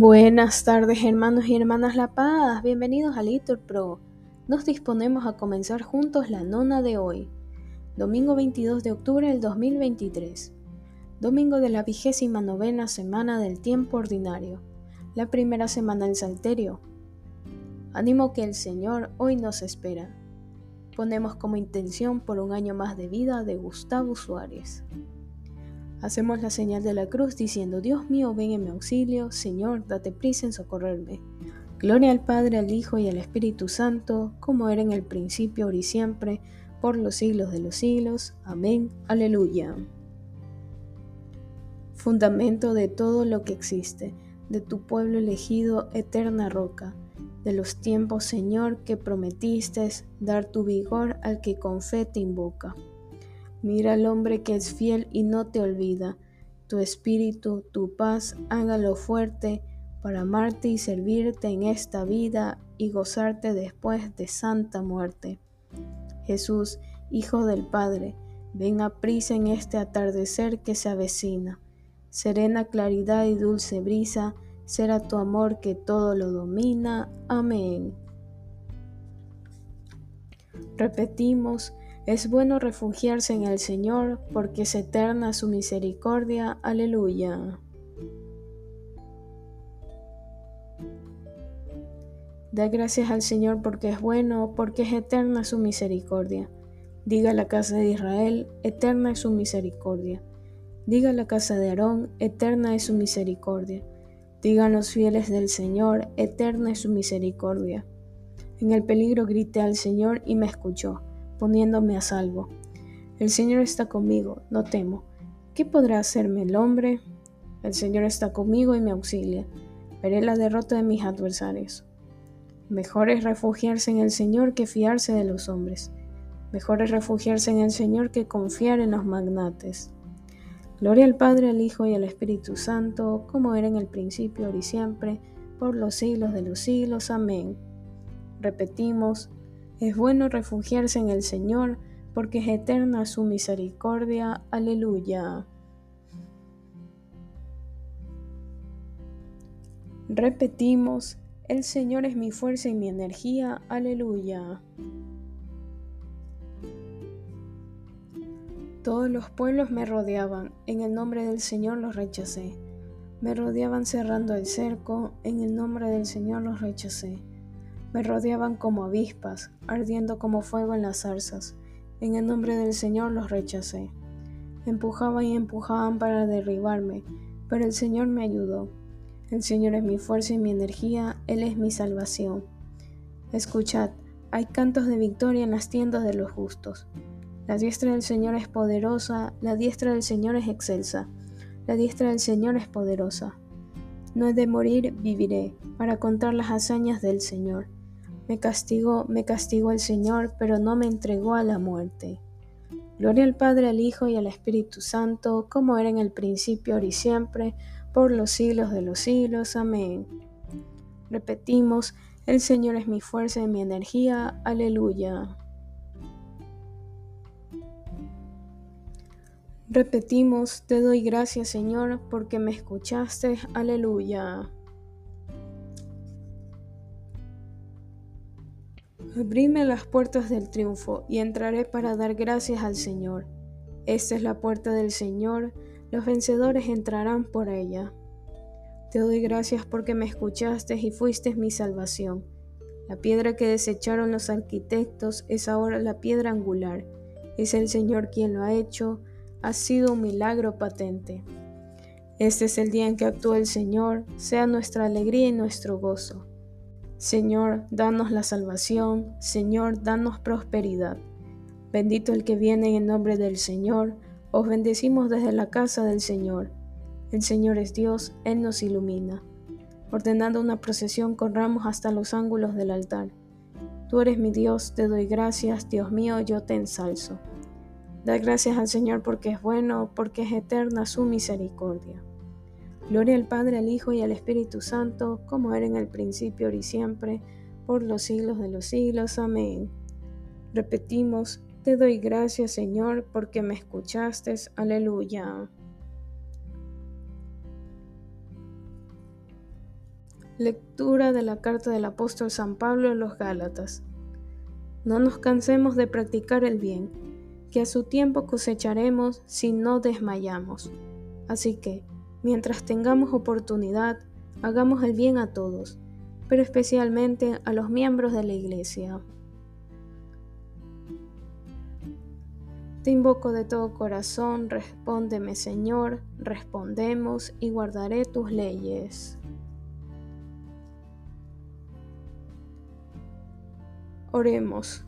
Buenas tardes hermanos y hermanas La Paz, bienvenidos a Litur Pro. Nos disponemos a comenzar juntos la nona de hoy, domingo 22 de octubre del 2023, domingo de la vigésima novena semana del tiempo ordinario, la primera semana del Salterio. Ánimo que el Señor hoy nos espera. Ponemos como intención por un año más de vida de Gustavo Suárez. Hacemos la señal de la cruz diciendo, Dios mío, ven en mi auxilio, Señor, date prisa en socorrerme. Gloria al Padre, al Hijo y al Espíritu Santo, como era en el principio, ahora y siempre, por los siglos de los siglos. Amén. Aleluya. Fundamento de todo lo que existe, de tu pueblo elegido, eterna roca, de los tiempos, Señor, que prometiste dar tu vigor al que con fe te invoca. Mira al hombre que es fiel y no te olvida. Tu espíritu, tu paz, hágalo fuerte para amarte y servirte en esta vida y gozarte después de santa muerte. Jesús, Hijo del Padre, ven a prisa en este atardecer que se avecina. Serena claridad y dulce brisa, será tu amor que todo lo domina. Amén. Repetimos, es bueno refugiarse en el Señor porque es eterna su misericordia. Aleluya. Da gracias al Señor porque es bueno, porque es eterna su misericordia. Diga la casa de Israel, eterna es su misericordia. Diga la casa de Aarón, eterna es su misericordia. Digan los fieles del Señor, eterna es su misericordia. En el peligro grité al Señor y me escuchó poniéndome a salvo. El Señor está conmigo, no temo. ¿Qué podrá hacerme el hombre? El Señor está conmigo y me auxilia. Veré la derrota de mis adversarios. Mejor es refugiarse en el Señor que fiarse de los hombres. Mejor es refugiarse en el Señor que confiar en los magnates. Gloria al Padre, al Hijo y al Espíritu Santo, como era en el principio, ahora y siempre, por los siglos de los siglos. Amén. Repetimos, es bueno refugiarse en el Señor, porque es eterna su misericordia. Aleluya. Repetimos, el Señor es mi fuerza y mi energía. Aleluya. Todos los pueblos me rodeaban, en el nombre del Señor los rechacé. Me rodeaban cerrando el cerco, en el nombre del Señor los rechacé. Me rodeaban como avispas, ardiendo como fuego en las zarzas. En el nombre del Señor los rechacé. Empujaban y empujaban para derribarme, pero el Señor me ayudó. El Señor es mi fuerza y mi energía, Él es mi salvación. Escuchad, hay cantos de victoria en las tiendas de los justos. La diestra del Señor es poderosa, la diestra del Señor es excelsa, la diestra del Señor es poderosa. No he de morir, viviré, para contar las hazañas del Señor. Me castigó, me castigó el Señor, pero no me entregó a la muerte. Gloria al Padre, al Hijo y al Espíritu Santo, como era en el principio, ahora y siempre, por los siglos de los siglos. Amén. Repetimos, el Señor es mi fuerza y mi energía. Aleluya. Repetimos, te doy gracias Señor porque me escuchaste. Aleluya. Abrime las puertas del triunfo y entraré para dar gracias al Señor. Esta es la puerta del Señor, los vencedores entrarán por ella. Te doy gracias porque me escuchaste y fuiste mi salvación. La piedra que desecharon los arquitectos es ahora la piedra angular. Es el Señor quien lo ha hecho, ha sido un milagro patente. Este es el día en que actúa el Señor, sea nuestra alegría y nuestro gozo. Señor, danos la salvación, Señor, danos prosperidad. Bendito el que viene en el nombre del Señor, os bendecimos desde la casa del Señor. El Señor es Dios, Él nos ilumina. Ordenando una procesión, corramos hasta los ángulos del altar. Tú eres mi Dios, te doy gracias, Dios mío, yo te ensalzo. Da gracias al Señor porque es bueno, porque es eterna su misericordia. Gloria al Padre, al Hijo y al Espíritu Santo, como era en el principio, ahora y siempre, por los siglos de los siglos. Amén. Repetimos, te doy gracias Señor porque me escuchaste. Aleluya. Lectura de la carta del apóstol San Pablo a los Gálatas. No nos cansemos de practicar el bien, que a su tiempo cosecharemos si no desmayamos. Así que, mientras tengamos oportunidad, hagamos el bien a todos, pero especialmente a los miembros de la Iglesia. Te invoco de todo corazón, respóndeme Señor, respondemos y guardaré tus leyes. Oremos.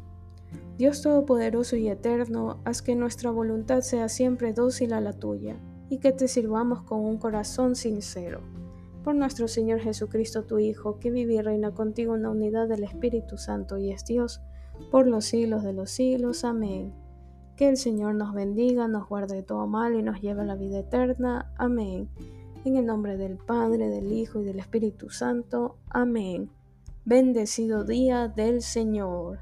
Dios Todopoderoso y Eterno, haz que nuestra voluntad sea siempre dócil a la tuya, y que te sirvamos con un corazón sincero. Por nuestro Señor Jesucristo, tu Hijo, que vive y reina contigo en la unidad del Espíritu Santo y es Dios, por los siglos de los siglos. Amén. Que el Señor nos bendiga, nos guarde de todo mal y nos lleve a la vida eterna. Amén. En el nombre del Padre, del Hijo y del Espíritu Santo. Amén. Bendecido día del Señor.